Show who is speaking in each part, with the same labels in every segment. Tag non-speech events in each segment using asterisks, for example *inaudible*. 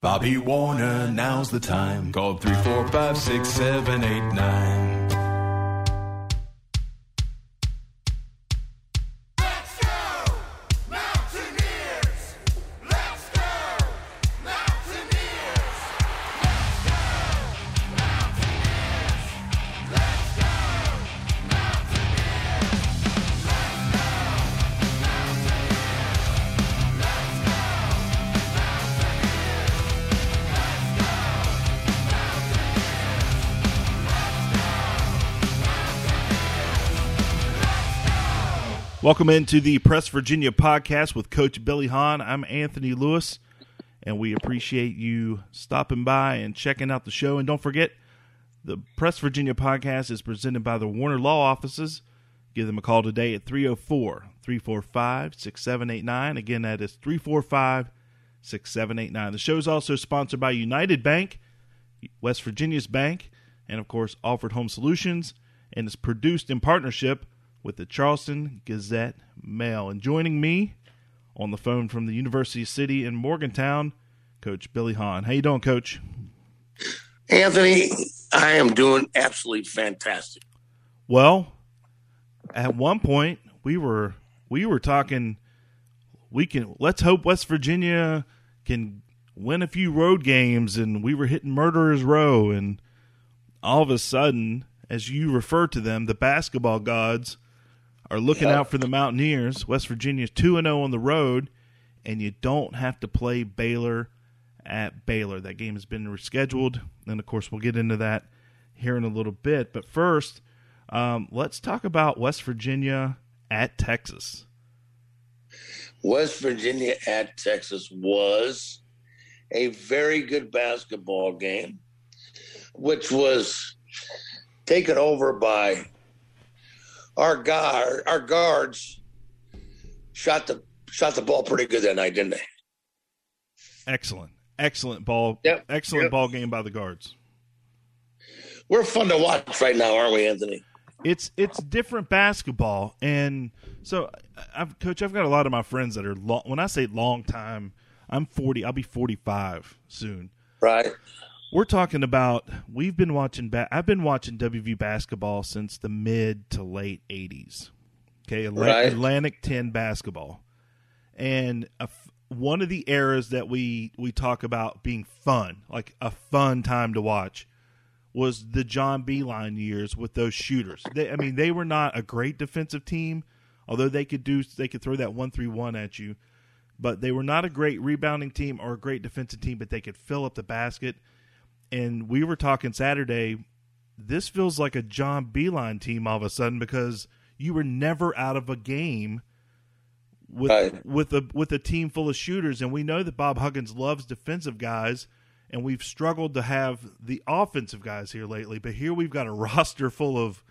Speaker 1: Bobby Warner, now's the time. Call 345 6789.
Speaker 2: Welcome into the Press Virginia podcast with Coach Billy Hahn. I'm Anthony Lewis, and we appreciate you stopping by and checking out the show. And don't forget, the Press Virginia podcast is presented by the Warner Law Offices. Give them a call today at 304 345 6789. Again, that is 345 6789. The show is also sponsored by United Bank, West Virginia's bank, and of course, Alford Home Solutions, and is produced in partnership with the Charleston Gazette Mail. And joining me on the phone from the University City in Morgantown, Coach Billy Hahn. How you doing, Coach?
Speaker 3: Anthony, I am doing absolutely fantastic.
Speaker 2: Well, at one point we were we were talking we can let's hope West Virginia can win a few road games and we were hitting murderers row and all of a sudden as you refer to them the basketball gods are looking
Speaker 3: Yeah.
Speaker 2: out for the Mountaineers. West Virginia's 2 and 0 on the road and you don't have to play Baylor at Baylor. That game has been rescheduled and of course we'll get into that here in a little bit. But first, um, let's talk about West Virginia at Texas.
Speaker 3: West Virginia at Texas was a very good basketball game, which was taken over by our guard. Our guards shot the shot the ball pretty good that night, didn't they?
Speaker 2: Excellent, excellent ball,
Speaker 3: Yep,
Speaker 2: excellent
Speaker 3: yep.
Speaker 2: ball game by the guards.
Speaker 3: We're fun to watch right now, aren't we, Anthony?
Speaker 2: It's it's different basketball, and so I've coach. I've got a lot of my friends that are long. When I say long time, I'm forty. I'll be forty five soon.
Speaker 3: Right.
Speaker 2: We're talking about we've been watching. Ba- I've been watching WV basketball since the mid to late '80s. Okay,
Speaker 3: Right.
Speaker 2: Atlantic Ten basketball, and a f- one of the eras that we we talk about being fun, like a fun time to watch, was the John Beilein years with those shooters. They, I mean, they were not a great defensive team, although they could do they could throw that one three one at you, but they were not a great rebounding team or a great defensive team. But they could fill up the basket. And we were talking Saturday. This feels like a John Beilein team all of a sudden because you were never out of a game with
Speaker 3: Right.
Speaker 2: with a with a team full of shooters, and we know that Bob Huggins loves defensive guys, and we've struggled to have the offensive guys here lately. But here we've got a *laughs* roster full of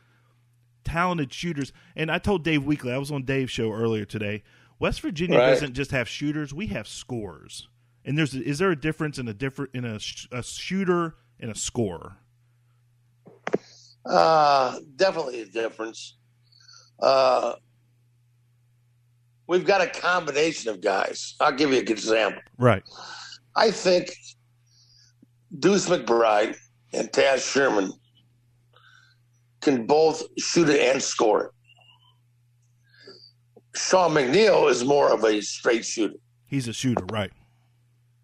Speaker 2: talented shooters. And I told Dave Weekley, I was on Dave's show earlier today. West Virginia
Speaker 3: Right.
Speaker 2: doesn't just have shooters; we have scorers. And there's is there a difference in a different in a, sh- a shooter and a scorer?
Speaker 3: Uh, definitely a difference. Uh, we've got a combination of guys. I'll give you an example.
Speaker 2: Right.
Speaker 3: I think Deuce McBride and Taz Sherman can both shoot it and score it. Sean McNeil is more of a straight shooter.
Speaker 2: He's a shooter, right?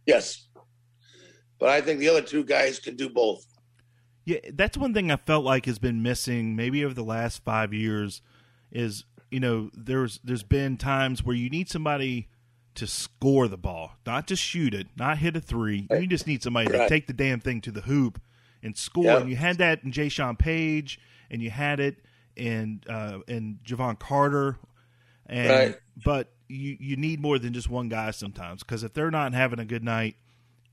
Speaker 3: Yes. But I think the other two guys can do both.
Speaker 2: Yeah, that's one thing I felt like has been missing maybe over the last five years is you know there's there's been times where you need somebody to score the ball, not just shoot it, not hit a three. You just need somebody to take the damn thing to the hoop and score.
Speaker 3: Yeah.
Speaker 2: And you had that in Jaysean Paige, and you had it in uh, in Jevon Carter, and
Speaker 3: Right.
Speaker 2: but you you need more than just one guy sometimes because if they're not having a good night,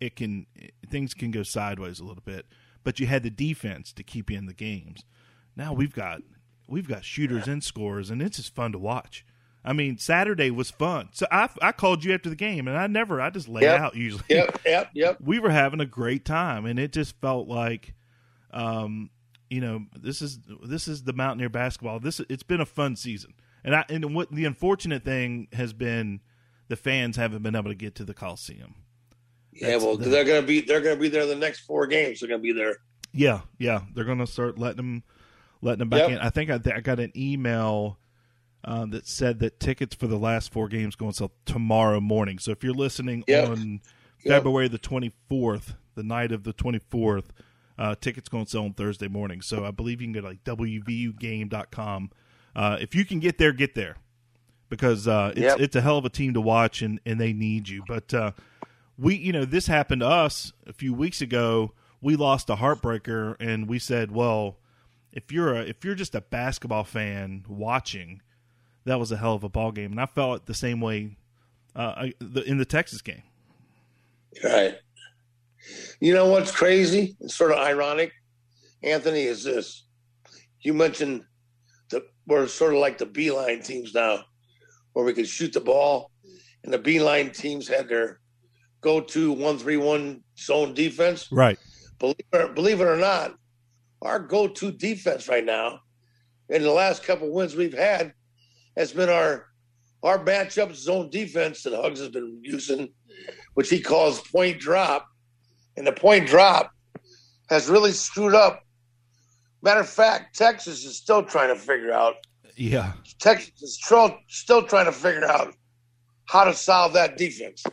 Speaker 2: it can things can go sideways a little bit. But you had the defense to keep you in the games. Now we've got we've got shooters and scorers, and it's just fun to watch. I mean, Saturday was fun. So I I called you after the game, and I never I just lay
Speaker 3: Yep.
Speaker 2: out usually.
Speaker 3: Yep, yep, yep. *laughs*
Speaker 2: we were having a great time, and it just felt like, um, you know, this is this is the Mountaineer basketball. This it's been a fun season, and I and what the unfortunate thing has been, the fans haven't been able to get to the Coliseum.
Speaker 3: Yeah,
Speaker 2: That's
Speaker 3: well,
Speaker 2: the-
Speaker 3: they're gonna be they're gonna be there the next four games. They're gonna be there.
Speaker 2: Yeah, yeah, they're going to start letting them letting them back
Speaker 3: Yep.
Speaker 2: in. I think I, I got an email uh, that said that tickets for the last four games go on sale tomorrow morning. So if you're listening
Speaker 3: Yep.
Speaker 2: on
Speaker 3: Yep.
Speaker 2: February the 24th, the night of the 24th, uh, tickets go on sale on Thursday morning. So I believe you can go to like wvugame.com. Uh, if you can get there, get there because uh, it's
Speaker 3: Yep.
Speaker 2: it's a hell of a team to watch and, and they need you. But uh, we, you know, this happened to us a few weeks ago. We lost a heartbreaker, and we said, well, if you're a if you're just a basketball fan watching, that was a hell of a ball game, and I felt the same way uh, the, in the Texas game.
Speaker 3: Right. You know what's crazy? It's sort of ironic, Anthony, is this. You mentioned we're sort of like the Beilein teams now, where we could shoot the ball, and the Beilein teams had their go to one three one zone defense.
Speaker 2: Right.
Speaker 3: Believe it, or, believe it or not, our go to defense right now, in the last couple wins we've had, has been our our matchup zone defense that Hugs has been using, which he calls point drop. And the point drop has really screwed up. Matter of fact, Texas is still trying to figure out.
Speaker 2: Yeah.
Speaker 3: Texas is still, still trying to figure out how to solve that defense.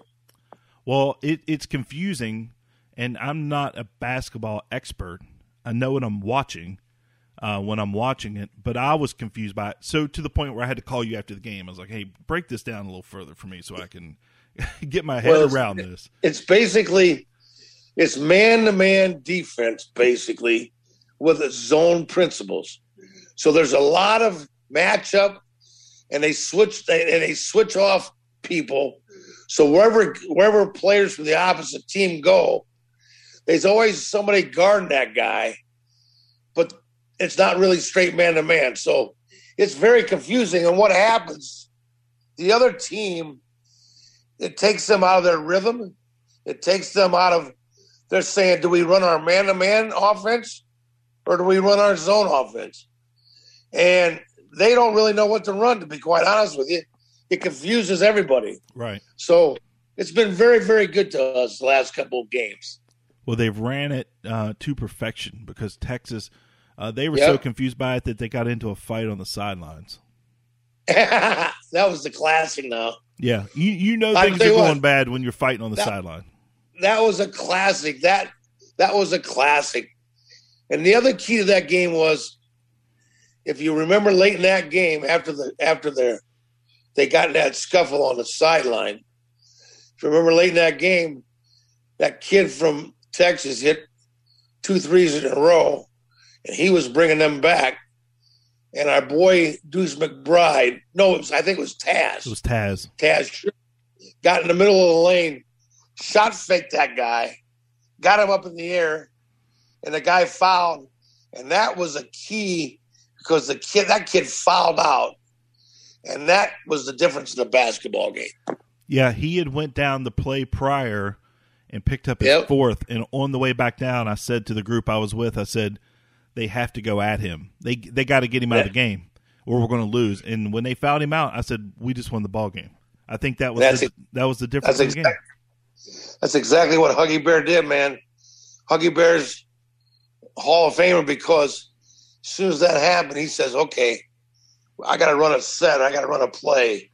Speaker 2: Well, it, it's confusing, and I'm not a basketball expert. I know what I'm watching uh, when I'm watching it, but I was confused by it. So to the point where I had to call you after the game. I was like, "Hey, break this down a little further for me so I can *laughs* get my head
Speaker 3: Well,
Speaker 2: around this."
Speaker 3: It's basically it's man to man defense, basically, with zone principles. So there's a lot of matchup, and they switch they, and they switch off people. So wherever wherever players from the opposite team go, there's always somebody guarding that guy, but it's not really straight man to man. So it's very confusing. And what happens? The other team, it takes them out of their rhythm. It takes them out of. They're saying, do we run our man to man offense, or do we run our zone offense? And they don't really know what to run. To be quite honest with you, it confuses everybody.
Speaker 2: Right.
Speaker 3: So it's been very, very good to us the last couple of games.
Speaker 2: Well, they've ran it uh, to perfection because Texas, uh, they were so confused by it that they got into a fight on the sidelines. *laughs*
Speaker 3: that was the classic. Now
Speaker 2: Yeah, you you know things are
Speaker 3: you what,
Speaker 2: going bad when you're fighting on the
Speaker 3: that-
Speaker 2: sideline.
Speaker 3: that was a classic. That that was a classic. And the other key to that game was, if you remember late in that game, after the after the they got in that scuffle on the sideline. If you remember late in that game, that kid from Texas hit two threes in a row, and he was bringing them back. And our boy Deuce McBride, no, it was, I think it was Taz.
Speaker 2: It was Taz.
Speaker 3: Taz got in the middle of the lane, shot faked that guy, got him up in the air, and the guy fouled. And that was a key because the kid that kid fouled out. And that was the difference in the basketball game.
Speaker 2: Yeah, he had went down the play prior and picked up his
Speaker 3: Yep.
Speaker 2: fourth. And on the way back down, I said to the group I was with, I said, they have to go at him. They they got to get him out of the game, or we're going to lose. And when they fouled him out, I said, we just won the ball game. I think that was the, that was the difference
Speaker 3: That's
Speaker 2: in the game.
Speaker 3: that's exactly what Huggy Bear did, man. Huggy Bear's Hall of Famer because as soon as that happened, he says, "Okay, I got to run a set. I got to run a play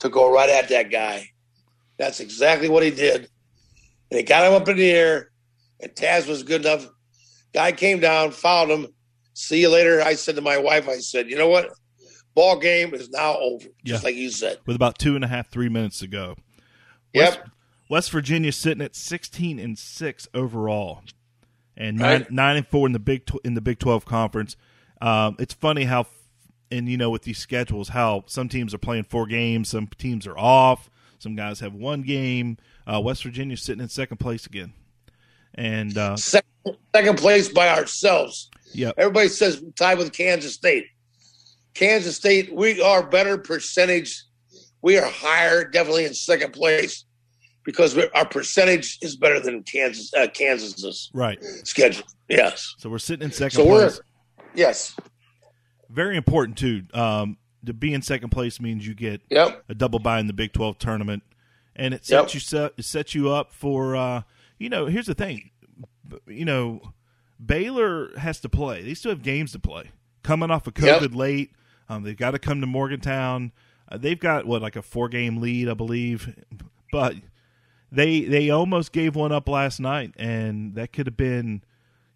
Speaker 3: to go right at that guy." That's exactly what he did. And he got him up in the air, and Taz was good enough. Guy came down, fouled him. See you later. I said to my wife, I said, "You know what? Ball game is now over." Just
Speaker 2: Yeah.
Speaker 3: like you said.
Speaker 2: With about two and a half, three minutes to go.
Speaker 3: Yep.
Speaker 2: West, West Virginia sitting at sixteen and six overall, and nine
Speaker 3: Right.
Speaker 2: nine and four in the big in the Big Twelve conference. Um, it's funny how, and you know, with these schedules, how some teams are playing four games, some teams are off, some guys have one game. Uh, West Virginia's sitting in second place again, and uh,
Speaker 3: Second, second place by ourselves.
Speaker 2: yep,
Speaker 3: Everybody says tied with Kansas State. Kansas State, we are better percentage. We are higher, definitely in second place, because we're, our percentage is better than Kansas. Uh, Kansas's
Speaker 2: right.
Speaker 3: schedule. Yes.
Speaker 2: So we're sitting in second
Speaker 3: So we're
Speaker 2: place.
Speaker 3: yes.
Speaker 2: Very important too. Um, to be in second place means you get
Speaker 3: Yep.
Speaker 2: a double bye in the Big 12 tournament. and it
Speaker 3: Yep.
Speaker 2: sets you set, it sets you up for uh, you know. Here's the thing, you know, Baylor has to play. They still have games to play. Coming off of
Speaker 3: Yep.
Speaker 2: COVID late, um, they've got to come to Morgantown. Uh, they've got what like a four game lead, I believe, but they they almost gave one up last night, and that could have been,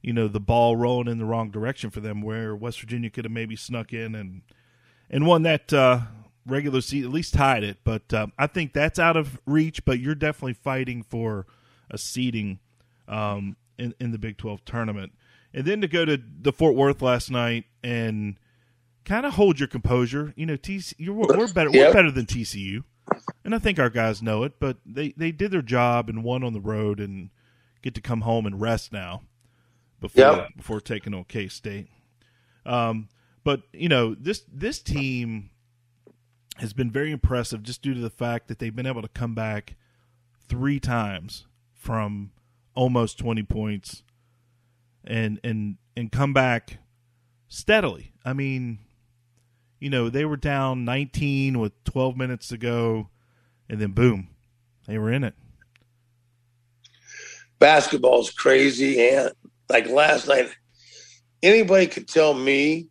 Speaker 2: you know, the ball rolling in the wrong direction for them, where West Virginia could have maybe snuck in and and won that uh, regular season, at least tied it. But uh, I think that's out of reach. But you're definitely fighting for a seeding um, in in the Big Twelve tournament, and then to go to the Fort Worth last night and kind of hold your composure. You know, TC, you're, we're better. We're better than TCU, and I think our guys know it. But they they did their job and won on the road and get to come home and rest now before
Speaker 3: Yep.
Speaker 2: before taking on K State. Um, but you know this this team has been very impressive just due to the fact that they've been able to come back three times from almost 20 points and and and come back steadily. I mean, you know, they were down 19 with 12 minutes to go and then boom, they were in it.
Speaker 3: basketball's crazy and like last night anybody could tell me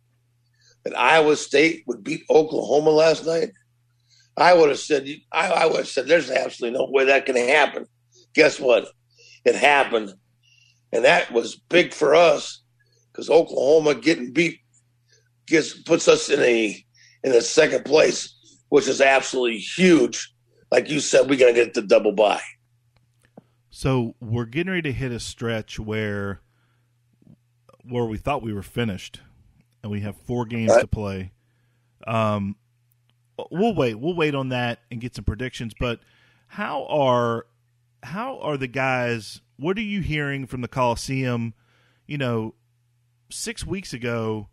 Speaker 3: that iowa state would beat oklahoma last night i would have said i, I would have said there's absolutely no way that can happen. Guess what? It happened. And that was big for us because oklahoma getting beat gets puts us in a in the second place which is absolutely huge like you said we got to get the double bye
Speaker 2: So we're getting ready to hit a stretch where where we thought we were finished, and we have four games
Speaker 3: Right.
Speaker 2: to play. Um, we'll wait. We'll wait on that and get some predictions. But how are how are the guys? What are you hearing from the Coliseum? You know, six weeks ago,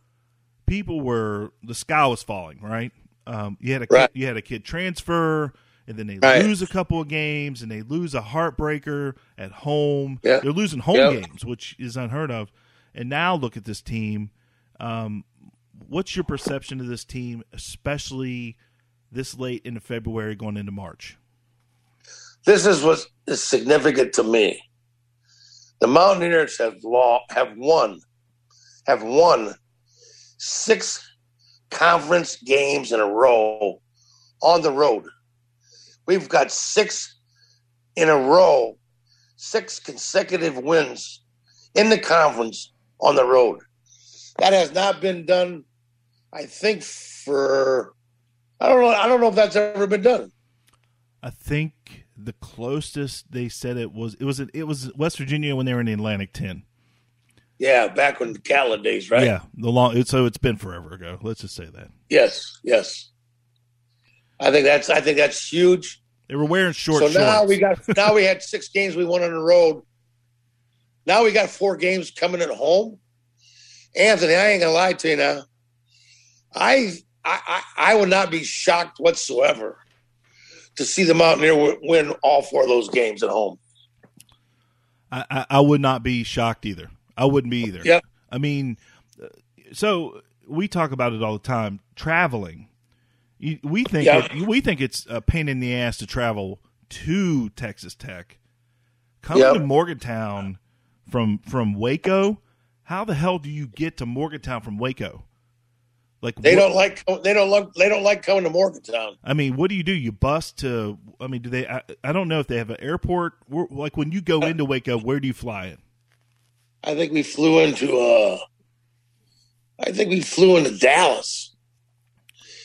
Speaker 2: people were the sky was falling. Right? Um, you had a
Speaker 3: Right.
Speaker 2: kid, you had a kid transfer, and then they
Speaker 3: Right.
Speaker 2: lose a couple of games, and they lose a heartbreaker at home. They're losing home
Speaker 3: Yeah.
Speaker 2: games, which is unheard of. And now look at this team. Um, what's your perception of this team, especially this late into February going into March?
Speaker 3: this is what is significant to me. The Mountaineers have law have won, have won six conference games in a row on the road. We've got six in a row, six consecutive wins in the conference on the road. That has not been done, I think, for I don't know. I don't know if that's ever been done.
Speaker 2: I think the closest they said it was it was it was West Virginia when they were in the Atlantic Ten.
Speaker 3: Yeah, back when the Cala days, right?
Speaker 2: Yeah, the long so it's been forever ago. Let's just say that
Speaker 3: Yes, yes. I think that's I think that's huge.
Speaker 2: they were wearing short.
Speaker 3: so now we got now we had six games we won on the road. Now we got four games coming at home. Anthony, I ain't gonna lie to you now. I I I, I would not be shocked whatsoever to see the Mountaineer win all four of those games at home.
Speaker 2: I, I, I would not be shocked either. I wouldn't be either.
Speaker 3: Yep.
Speaker 2: I mean, uh, so we talk about it all the time. Traveling, You- we think
Speaker 3: Yep.
Speaker 2: it, we think it's a pain in the ass to travel to Texas Tech. Coming
Speaker 3: Yep.
Speaker 2: to Morgantown from from Waco, how the hell do you get to Morgantown from Waco? Like
Speaker 3: They
Speaker 2: what-
Speaker 3: don't like they don't like they don't like coming to Morgantown.
Speaker 2: I mean, what do you do? You bus to? I mean, do they? I, I don't know if they have an airport. Where, like when you go into Waco, where do you fly in?
Speaker 3: I think we flew into uh I think we flew into Dallas.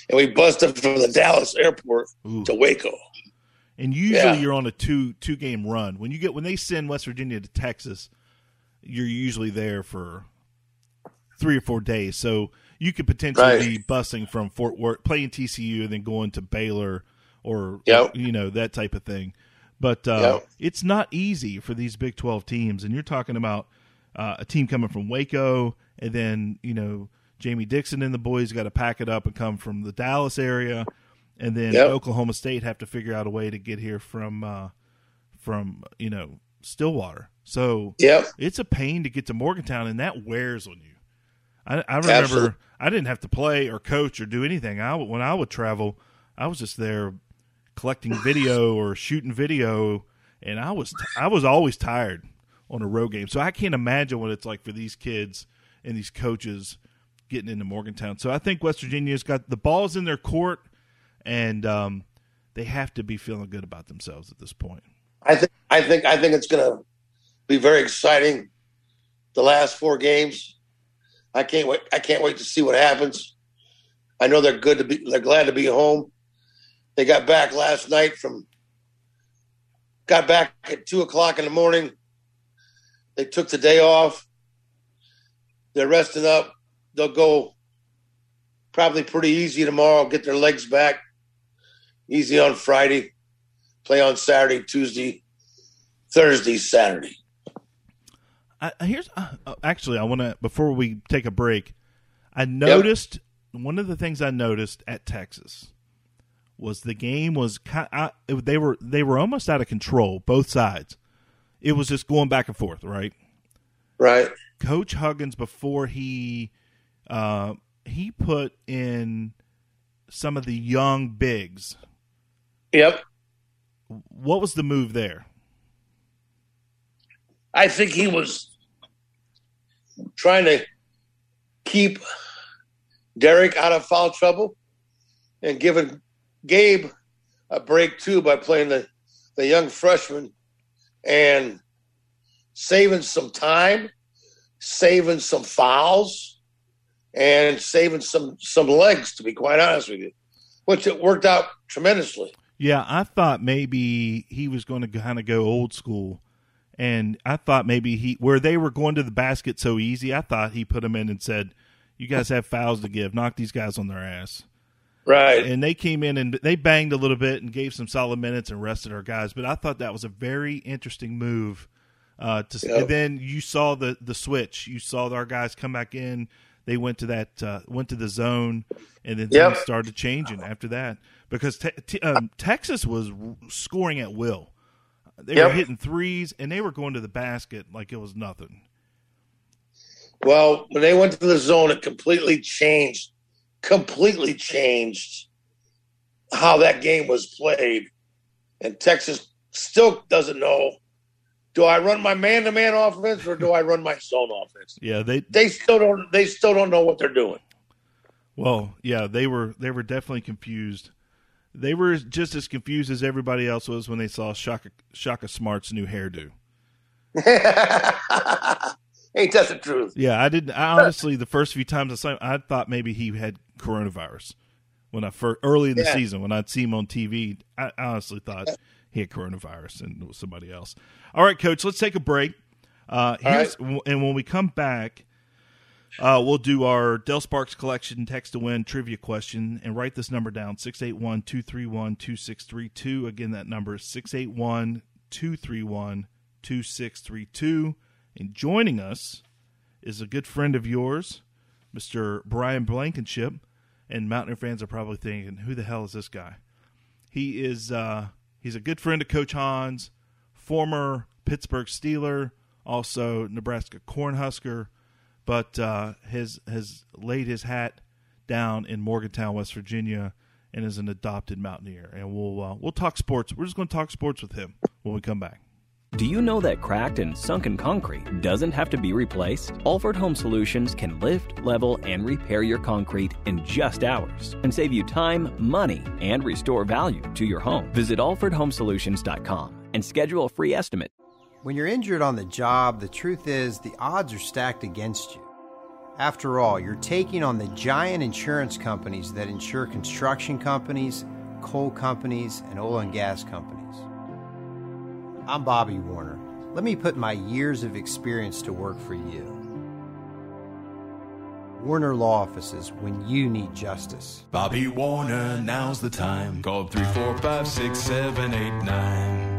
Speaker 3: And we busted from the Dallas airport
Speaker 2: Ooh.
Speaker 3: to Waco.
Speaker 2: And usually
Speaker 3: Yeah.
Speaker 2: you're on a two two game run. When you get when they send West Virginia to Texas, you're usually there for three or four days. So you could potentially
Speaker 3: Right.
Speaker 2: be busing from Fort Worth, playing TCU, and then going to Baylor or
Speaker 3: Yep.
Speaker 2: you know that type of thing. But uh,
Speaker 3: Yep.
Speaker 2: it's not easy for these Big Twelve teams, and you're talking about uh, a team coming from Waco, and then you know Jamie Dixon and the boys got to pack it up and come from the Dallas area, and then
Speaker 3: Yep.
Speaker 2: Oklahoma State have to figure out a way to get here from uh, from you know Stillwater. So
Speaker 3: Yep.
Speaker 2: it's a pain to get to Morgantown, and that wears on you. I, I remember
Speaker 3: Absolutely.
Speaker 2: I didn't have to play or coach or do anything. I when I would travel, I was just there collecting video or shooting video, and I was I was always tired on a road game. So I can't imagine what it's like for these kids and these coaches getting into Morgantown. So I think West Virginia's got the balls in their court, and um, they have to be feeling good about themselves at this point.
Speaker 3: I think I think I think it's going to be very exciting. The last four games, I can't wait. I can't wait to see what happens. I know they're good to be. They're glad to be home. They got back last night from. Got back at two o'clock in the morning. They took the day off. They're resting up. They'll go probably pretty easy tomorrow. Get their legs back. Easy on Friday play on Saturday, Tuesday, Thursday, Saturday.
Speaker 2: I, here's uh, uh, actually I want to before we take a break. I noticed one of the things I noticed at Texas was the game was kind. I, they were they were almost out of control both sides. It was just going back and forth, right?
Speaker 3: Right.
Speaker 2: Coach Huggins before he uh, he put in some of the young bigs.
Speaker 3: Yep.
Speaker 2: What was the move there?
Speaker 3: I think he was trying to keep Derek out of foul trouble and giving Gabe a break too by playing the, the young freshman and saving some time, saving some fouls, and saving some some legs, to be quite honest with you. Which it worked out tremendously.
Speaker 2: Yeah, I thought maybe he was going to kind of go old school, and I thought maybe he where they were going to the basket so easy. I thought he put them in and said, "You guys have fouls to give. Knock these guys on their ass."
Speaker 3: Right.
Speaker 2: And they came in and they banged a little bit and gave some solid minutes and rested our guys. But I thought that was a very interesting move. Uh, to
Speaker 3: Yep.
Speaker 2: and then you saw the the switch. You saw our guys come back in. They went to that uh, went to the zone, and then
Speaker 3: Yep.
Speaker 2: things started changing after that because te- te- um, Texas was scoring at will. They were hitting threes and they were going to the basket like it was nothing.
Speaker 3: Well, when they went to the zone, it completely changed, completely changed how that game was played. And Texas still doesn't know do I run my man to man offense or do I run my zone offense?
Speaker 2: Yeah, they
Speaker 3: They still don't they still don't know what they're doing.
Speaker 2: Well, yeah, they were they were definitely confused. They were just as confused as everybody else was when they saw Shaka Shaka Smart's new hairdo. *laughs*
Speaker 3: Ain't that the truth?
Speaker 2: Yeah, I didn't. I honestly, the first few times I saw him, I thought maybe he had coronavirus. When I first early in the
Speaker 3: Yeah.
Speaker 2: season, when I'd see him on TV, I honestly thought he had coronavirus and it was somebody else. All right, Coach, let's take a break. Uh, here's, And when we come back, uh, we'll do our Dell Sparks collection text to win trivia question and write this number down 681 231 2632. Again, that number is 681 231 2632. And joining us is a good friend of yours, Mr. Brian Blankenship. And Mountaineer fans are probably thinking, who the hell is this guy? He is uh, he's a good friend of Coach Hahn's, former Pittsburgh Steeler, also Nebraska Cornhusker, but uh, has has laid his hat down in Morgantown, West Virginia, and is an adopted Mountaineer. And we'll uh, we'll talk sports. We're just going to talk sports with him when we come back.
Speaker 4: Do you know that cracked and sunken concrete doesn't have to be replaced? Alford Home Solutions can lift, level, and repair your concrete in just hours and save you time, money, and restore value to your home. Visit alfordhomesolutions.com and schedule a free estimate.
Speaker 5: When you're injured on the job, the truth is the odds are stacked against you. After all, you're taking on the giant insurance companies that insure construction companies, coal companies, and oil and gas companies. I'm Bobby Warner. Let me put my years of experience to work for you. Warner Law Offices when you need justice.
Speaker 1: Bobby Warner, now's the time. Call 345 6789.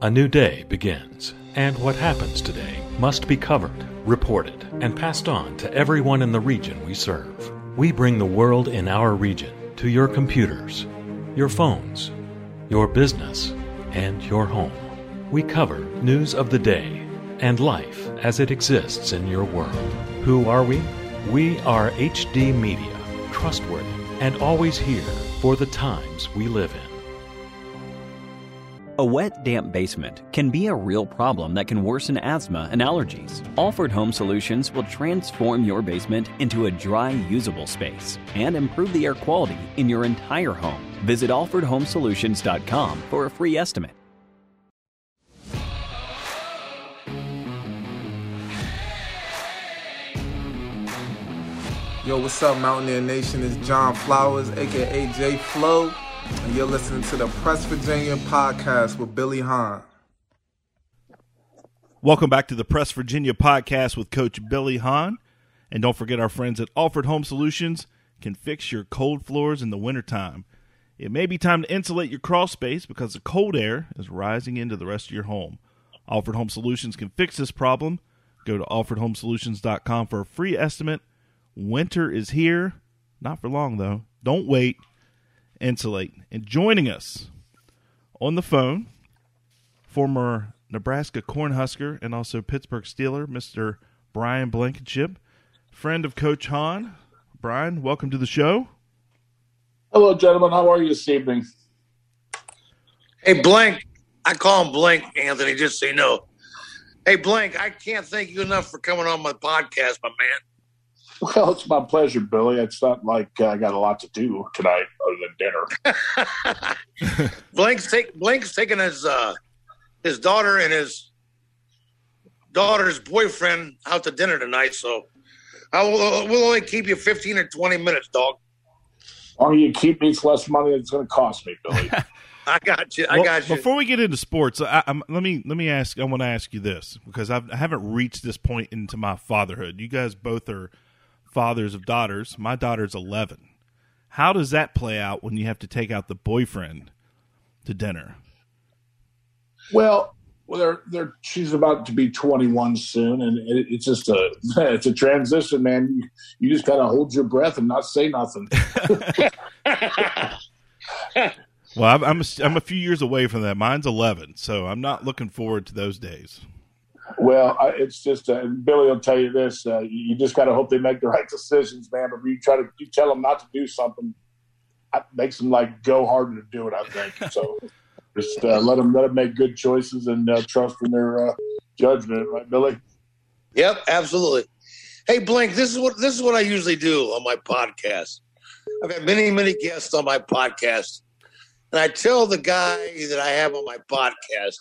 Speaker 6: A new day begins, and what happens today must be covered, reported, and passed on to everyone in the region we serve. We bring the world in our region to your computers, your phones, your business, and your home. We cover news of the day and life as it exists in your world. Who are we? We are HD Media, trustworthy and always here for the times we live in.
Speaker 4: A wet, damp basement can be a real problem that can worsen asthma and allergies. Alford Home Solutions will transform your basement into a dry, usable space and improve the air quality in your entire home. Visit alfordhomesolutions.com for a free estimate.
Speaker 7: Yo, what's up, Mountaineer Nation? It's John Flowers, aka J Flow, and you're listening to the Press Virginia podcast with Billy Hahn.
Speaker 2: Welcome back to the Press Virginia podcast with Coach Billy Hahn. And don't forget our friends at Alford Home Solutions can fix your cold floors in the wintertime. It may be time to insulate your crawl space because the cold air is rising into the rest of your home. Alford Home Solutions can fix this problem. Go to alfordhomesolutions.com for a free estimate. Winter is here. Not for long, though. Don't wait. Insulate. And joining us on the phone, former Nebraska Cornhusker and also Pittsburgh Steeler, Mr. Brian Blankenship, friend of Coach Hahn. Brian, welcome to the show.
Speaker 8: Hello, gentlemen. How are you this evening?
Speaker 3: Hey, Blank. I call him Blank, Anthony, just so you know. Hey, Blank, I can't thank you enough for coming on my podcast, my man.
Speaker 8: Well, it's my pleasure, Billy. It's not like uh, I got a lot to do tonight other than dinner. *laughs*
Speaker 3: Blank's take Blank's taking his uh his daughter and his daughter's boyfriend out to dinner tonight, so I will we'll only keep you fifteen or twenty minutes, dog.
Speaker 8: Or you keep me, it's less money than it's going to cost me, Billy. *laughs*
Speaker 3: I got you. I
Speaker 2: Well,
Speaker 3: got you.
Speaker 2: Before we get into sports, I, I'm, let me let me ask. I want to ask you this because I've, I haven't reached this point into my fatherhood. You guys both are fathers of daughters. My daughter's 11. How does that play out when you have to take out the boyfriend to dinner?
Speaker 8: well, well, they're, they're, she's about to be 21 soon, and it, it's just a *laughs* it's a transition, man. You, you just kind of hold your breath and not say nothing. *laughs*
Speaker 2: Well, I'm I'm a, I'm a few years away from that. Mine's 11, so I'm not looking forward to those days.
Speaker 8: Well, I, it's just uh, Billy will tell you this: uh, you, you just got to hope they make the right decisions, man. But you try to you tell them not to do something, it makes them like go harder to do it. I think so. Just uh, let them let them make good choices and uh, trust in their uh, judgment, right, Billy?
Speaker 3: Yep, absolutely. Hey, Blank, this is what this is what I usually do on my podcast. I've had many, many guests on my podcast, and I tell the guy that I have on my podcast,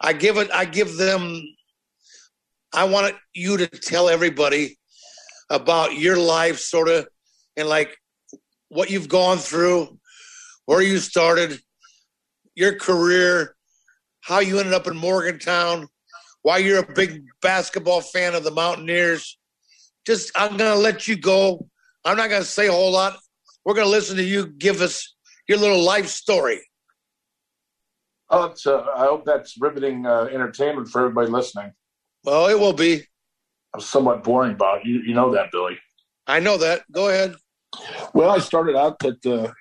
Speaker 3: I give it, I give them, I want you to tell everybody about your life, sort of, and like what you've gone through, where you started, your career, how you ended up in Morgantown, why you're a big basketball fan of the Mountaineers. Just, I'm going to let you go. I'm not going to say a whole lot. We're going to listen to you give us your little life story.
Speaker 8: Oh, uh, I hope that's riveting uh, entertainment for everybody listening.
Speaker 3: Well, it will be.
Speaker 8: I'm somewhat boring, Bob. You you know that, Billy.
Speaker 3: I know that. Go ahead.
Speaker 8: Well, I started out at uh,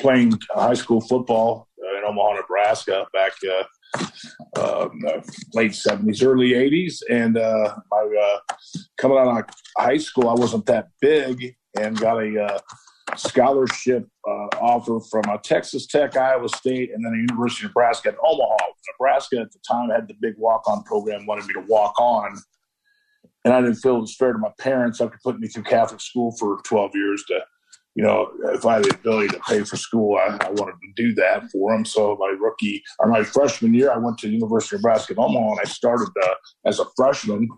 Speaker 8: playing high school football in Omaha, Nebraska, back uh, um, uh, late '70s, early '80s, and uh, my uh, coming out of high school, I wasn't that big, and got a scholarship offer from Texas Tech, Iowa State, and then the University of Nebraska in Omaha. Nebraska at the time had the big walk-on program, wanted me to walk on. And I didn't feel it was fair to my parents. After putting me through Catholic school for 12 years to, you know, if I had the ability to pay for school, I, I wanted to do that for them. So my rookie or my freshman year, I went to the University of Nebraska Omaha and I started uh, as a freshman.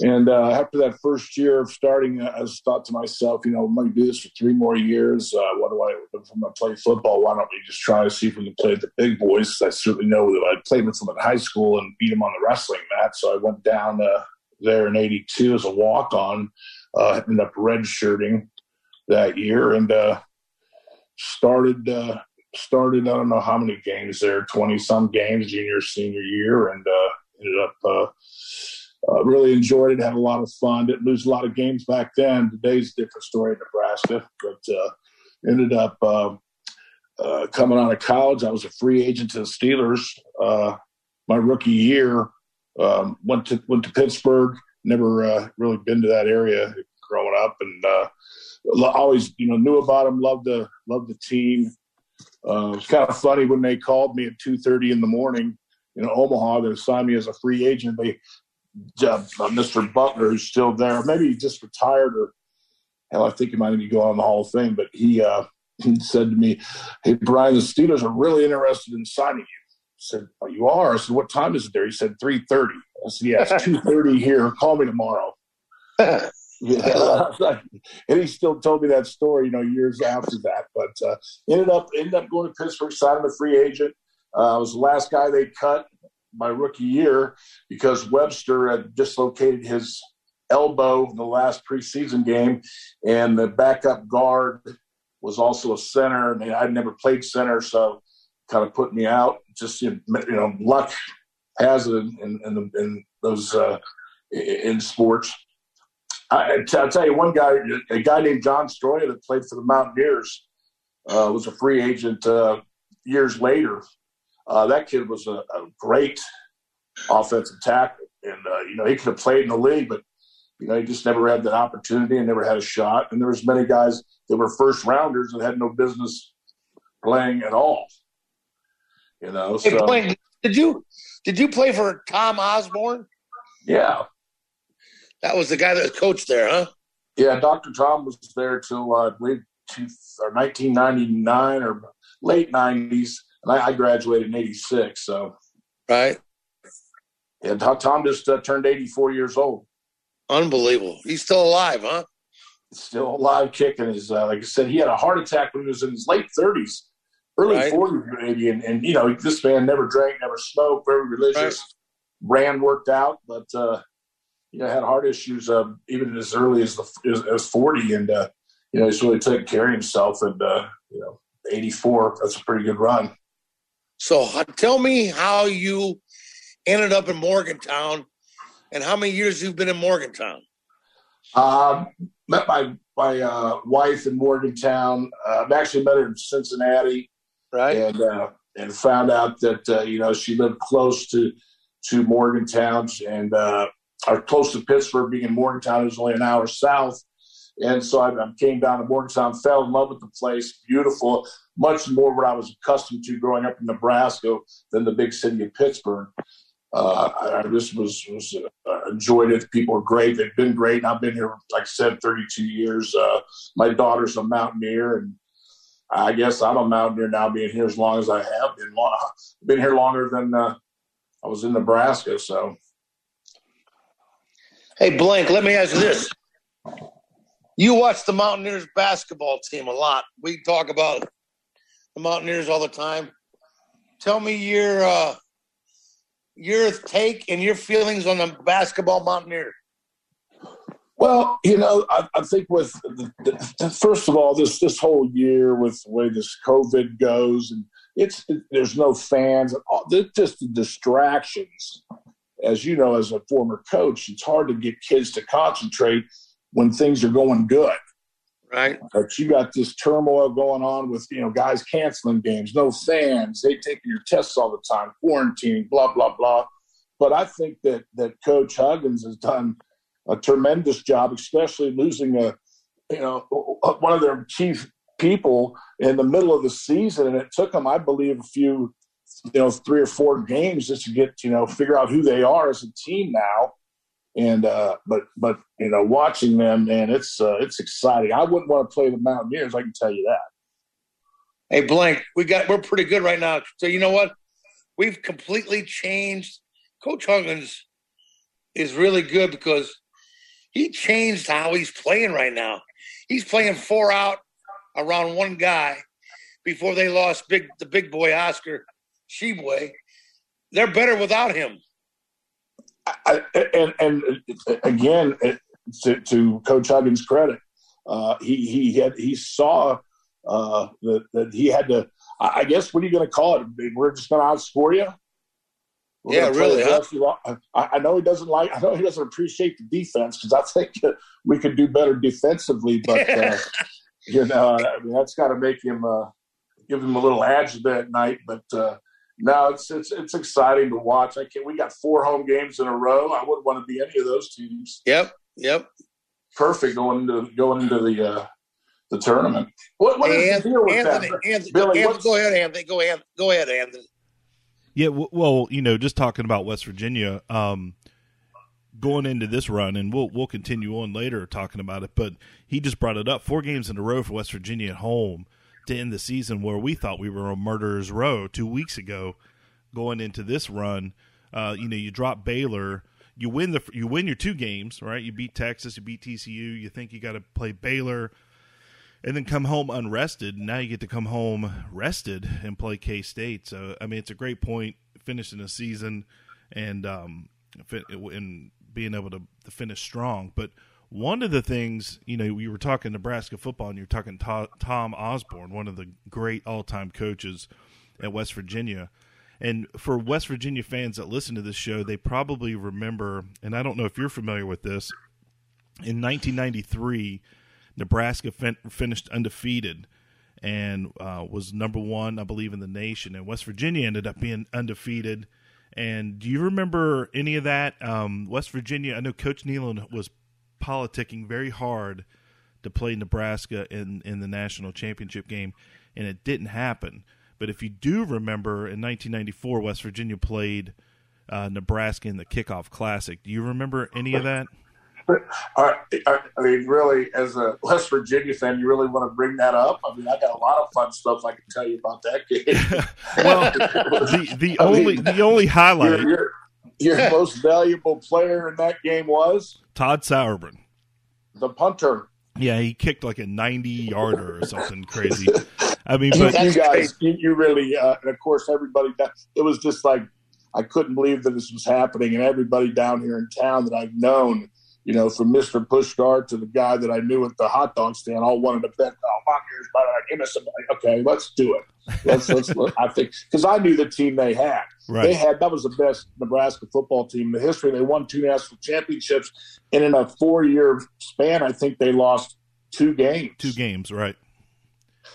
Speaker 8: And uh, after that first year of starting, I just thought to myself, you know, I'm going to do this for three more years. Uh, what do I, if I'm going to play football, why don't we just try to see if we can play the big boys? I certainly know that I played with them in high school and beat them on the wrestling mat. So I went down uh, there in 82 as a walk on, uh, ended up redshirting that year and uh, started, uh, started, I don't know how many games there, 20 some games, junior, senior year, and uh, ended up, uh, uh, really enjoyed it. Had a lot of fun. Didn't lose a lot of games back then. Today's a different story in Nebraska, but uh, ended up uh, uh, coming out of college. I was a free agent to the Steelers. My rookie year, um, went to went to Pittsburgh. Never uh, really been to that area. growing up, and uh, always you know knew about them, Loved the loved the team. Uh, it was kind of funny when they called me at two thirty in the morning in Omaha to sign me as a free agent. They uh, Mr. Butler, who's still there, maybe he just retired or hell, I think he might even go on the Hall of Fame. But he, uh, he *clears throat* said to me, "Hey Brian, the Steelers are really interested in signing you." Said, oh, "You are?" I said, "What time is it there?" He said, 3.30. I said, "Yeah, it's *laughs* two thirty here. Call me tomorrow." *laughs* Yeah, *laughs* and he still told me that story, you know, years after that. But uh, ended up ended up going to Pittsburgh, signing a free agent. Uh, I was the last guy they cut my rookie year because Webster had dislocated his elbow in the last preseason game, and the backup guard was also a center, and I'd never played center, so kind of put me out. Just you know, luck has it in, in, in those uh, in sports. I, will tell you one guy, a guy named John Stroya that played for the Mountaineers, uh, was a free agent uh, years later. Uh, that kid was a, a, great offensive tackle, and uh, you know he could have played in the league, but you know he just never had that opportunity and never had a shot. And there was many guys that were first rounders that had no business playing at all. You know,
Speaker 3: Hey,
Speaker 8: so
Speaker 3: Blaine, did you did you play for Tom Osborne?
Speaker 8: yeah,
Speaker 3: That was the guy that coached there, huh?
Speaker 8: Yeah, Dr. Tom was there till uh, I believe two, or 1999 or late 90s, and I, I graduated in '86. So,
Speaker 3: Right.
Speaker 8: yeah, Tom Tom just uh, turned 84 years old.
Speaker 3: Unbelievable. He's still alive, huh?
Speaker 8: Still alive, kicking. His uh, like I said, he had a heart attack when he was in his late 30s, early
Speaker 3: Right.
Speaker 8: 40s maybe, and, and you know this man never drank, never smoked, very religious, ran, worked out, but uh, you know had heart issues uh, even as early as the as, as 40, and uh, you know he's really taking care of himself, and uh, you know 84, that's a pretty good run.
Speaker 3: So h- tell me how you ended up in Morgantown and how many years you've been in Morgantown.
Speaker 8: Um, met my my uh, wife in Morgantown. Uh, I've actually met her in Cincinnati,
Speaker 3: Right.
Speaker 8: and uh, and found out that uh, you know she lived close to to Morgantown and uh, or close to Pittsburgh, being in Morgantown, was only an hour south. And so I, I came down to Morgantown, fell in love with the place, beautiful, much more what I was accustomed to growing up in Nebraska than the big city of Pittsburgh. Uh, I, I just was, was uh, enjoyed it. People are great. They've been great. And I've been here, like I said, 32 years. Uh, my daughter's a mountaineer, and I guess I'm a mountaineer now, being here as long as I have been. Long, been here longer than uh, I was in Nebraska. So
Speaker 3: Hey, Blank, let me ask you this. You watch the Mountaineers basketball team a lot. We talk about the Mountaineers all the time. Tell me your uh, your take and your feelings on the basketball Mountaineers.
Speaker 8: Well, you know, I, I think with the, the, first of all, this this whole year with the way this COVID goes, and it's there's no fans, just the distractions. As you know, as a former coach, it's hard to get kids to concentrate when things are going good.
Speaker 3: Right.
Speaker 8: But you got this turmoil going on with you know guys canceling games, no fans, they taking your tests all the time, quarantining, blah blah blah. But I think that that Coach Huggins has done a tremendous job, especially losing a you know one of their chief people in the middle of the season, and it took them, I believe, a few you know three or four games just to get you know figure out who they are as a team now. And uh, but but you know watching them, man, it's uh, it's exciting. I wouldn't want to play the Mountaineers. I can tell you that.
Speaker 3: Hey, Blank, we got we're pretty good right now. So you know what? We've completely changed. Coach Huggins is really good because he changed how he's playing right now. He's playing four out around one guy before they lost big the big boy Oscar Tshiebwe. They're better without him.
Speaker 8: I, and and again, to, to Coach Huggins' credit, uh, he he had he saw uh, that that he had to. I guess what are you going to call it? We're just going to outscore you. We're
Speaker 3: Yeah, really, huh?
Speaker 8: I, I know he doesn't like. I know he doesn't appreciate the defense because I think *laughs* we could do better defensively. But uh, *laughs* you know, I mean, that's got to make him uh, give him a little agita at night. But uh, no, it's it's it's exciting to watch. I can We got four home games in a row. I wouldn't want to be any of those teams.
Speaker 3: Yep, yep.
Speaker 8: perfect going into going into the uh, the tournament. What, what is
Speaker 3: And-
Speaker 8: the deal with
Speaker 3: Anthony,
Speaker 8: that,
Speaker 3: Anthony,
Speaker 8: Billy?
Speaker 3: Anthony, go ahead, Anthony. Go ahead. Go ahead, Anthony.
Speaker 2: Yeah, well, you know, just talking about West Virginia, um, going into this run, and we'll we'll continue on later talking about it. But he just brought it up: four games in a row for West Virginia at home to end the season, where we thought we were a murderer's row two weeks ago. Going into this run, uh, you know, you drop Baylor, you win the you win your two games, right? You beat Texas, you beat TCU. You think you got to play Baylor and then come home unrested. Now you get to come home rested and play K State. So I mean, it's a great point finishing the season and um, and being able to, to finish strong. But one of the things, you know, we were talking Nebraska football, and you're talking to- Tom Osborne, one of the great all-time coaches at West Virginia. And for West Virginia fans that listen to this show, they probably remember, and I don't know if you're familiar with this. In 1993, Nebraska fin- finished undefeated and uh, was number one, I believe, in the nation. And West Virginia ended up being undefeated. And do you remember any of that? Um, West Virginia, I know Coach Nehlen was politicking very hard to play Nebraska in, in the national championship game, and it didn't happen. But if you do remember, in 1994, West Virginia played uh, Nebraska in the kickoff classic. Do you remember any of that?
Speaker 8: All right, I I mean, really, as a West Virginia fan, you really want to bring that up? I mean, I got a lot of fun stuff I can tell you about that game. *laughs*
Speaker 2: well, the the *laughs*
Speaker 8: I mean,
Speaker 2: only the only highlight
Speaker 8: your, your, your *laughs* most valuable player in that game was
Speaker 2: Todd Sauerbrunn.
Speaker 8: the punter.
Speaker 2: Yeah, he kicked like a 90 yarder or something crazy. I mean,
Speaker 8: You,
Speaker 2: but
Speaker 8: you guys, you, you really, uh, and of course, everybody. It was just like I couldn't believe that this was happening, and everybody down here in town that I've known, you know, from Mister Pushgar to the guy that I knew at the hot dog stand, all wanted to bet. Oh, Buckeyes, better give us some. Okay, let's do it. Let's let's. *laughs* let, I think because I knew the team they had.
Speaker 2: Right.
Speaker 8: They had that was the best Nebraska football team in the history. They won two national championships, and in a four-year span, I think they lost two games.
Speaker 2: Two games, right.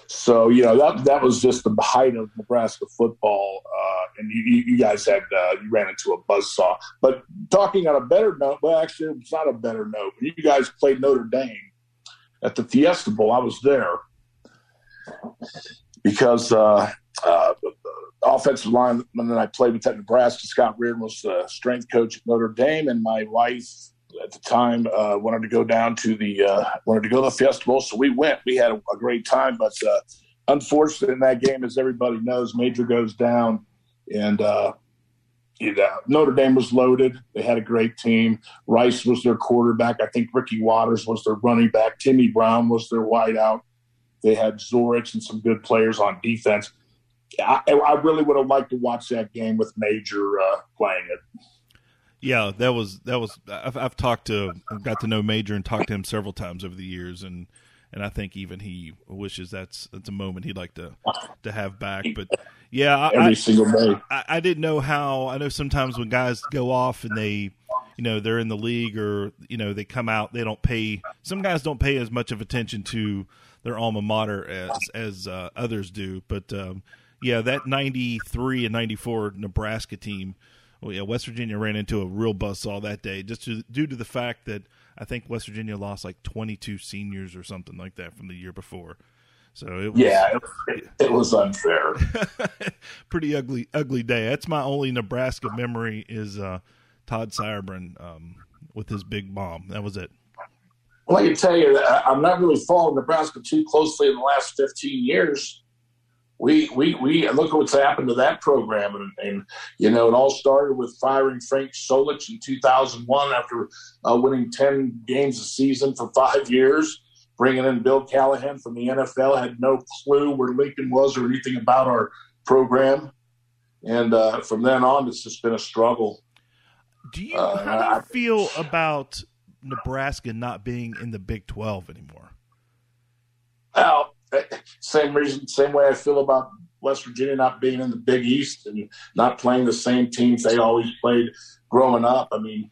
Speaker 8: So you know that that was just the height of Nebraska football, uh, and you, you guys had uh, you ran into a buzzsaw. But talking on a better note, well, actually, it's not a better note. You guys played Notre Dame at the Fiesta Bowl. I was there because uh, uh, offensive line that I played with at Nebraska, Scott Reardon was the strength coach at Notre Dame, and my wife at the time uh, wanted to go down to the uh, wanted to go to the Fiesta Bowl, so we went. We had a, a great time, but uh, unfortunately, in that game, as everybody knows, Major goes down, and uh, you know, Notre Dame was loaded. They had a great team. Rice was their quarterback. I think Ricky Watters was their running back. Timmy Brown was their wideout. They had Zorich and some good players on defense. I, I really would have liked to watch that game with Major uh, playing it.
Speaker 2: Yeah, that was that was. I've, I've talked to, I've got to know Major and talked to him several times over the years, and and I think even he wishes that's that's a moment he'd like to to have back. But yeah, I,
Speaker 8: Every
Speaker 2: I,
Speaker 8: single day.
Speaker 2: I, I didn't know how. I know sometimes when guys go off and they, you know, they're in the league or you know they come out, they don't pay. Some guys don't pay as much of attention to their alma mater as as uh, others do. But um, yeah, that '93 and '94 Nebraska team. Well, yeah, West Virginia ran into a real buzzsaw that day, just to, due to the fact that I think West Virginia lost like 22 seniors or something like that from the year before. So it was,
Speaker 8: Yeah, it, it was unfair. *laughs*
Speaker 2: pretty ugly ugly day. That's my only Nebraska memory is uh, Todd Sauerbrunn um, with his big bomb. That was it.
Speaker 8: Well, I can tell you that I'm not really following Nebraska too closely in the last 15 years. We we we look at what's happened to that program, and, and you know it all started with firing Frank Solich in 2001 after uh, winning 10 games a season for five years. Bringing in Bill Callahan from the NFL had no clue where Lincoln was or anything about our program, and uh, from then on it's just been a struggle.
Speaker 2: Do you
Speaker 8: Uh,
Speaker 2: how do you
Speaker 8: I-
Speaker 2: feel about Nebraska not being in the Big 12 anymore?
Speaker 8: Well, same reason, same way I feel about West Virginia not being in the Big East and not playing the same teams they always played growing up. I mean,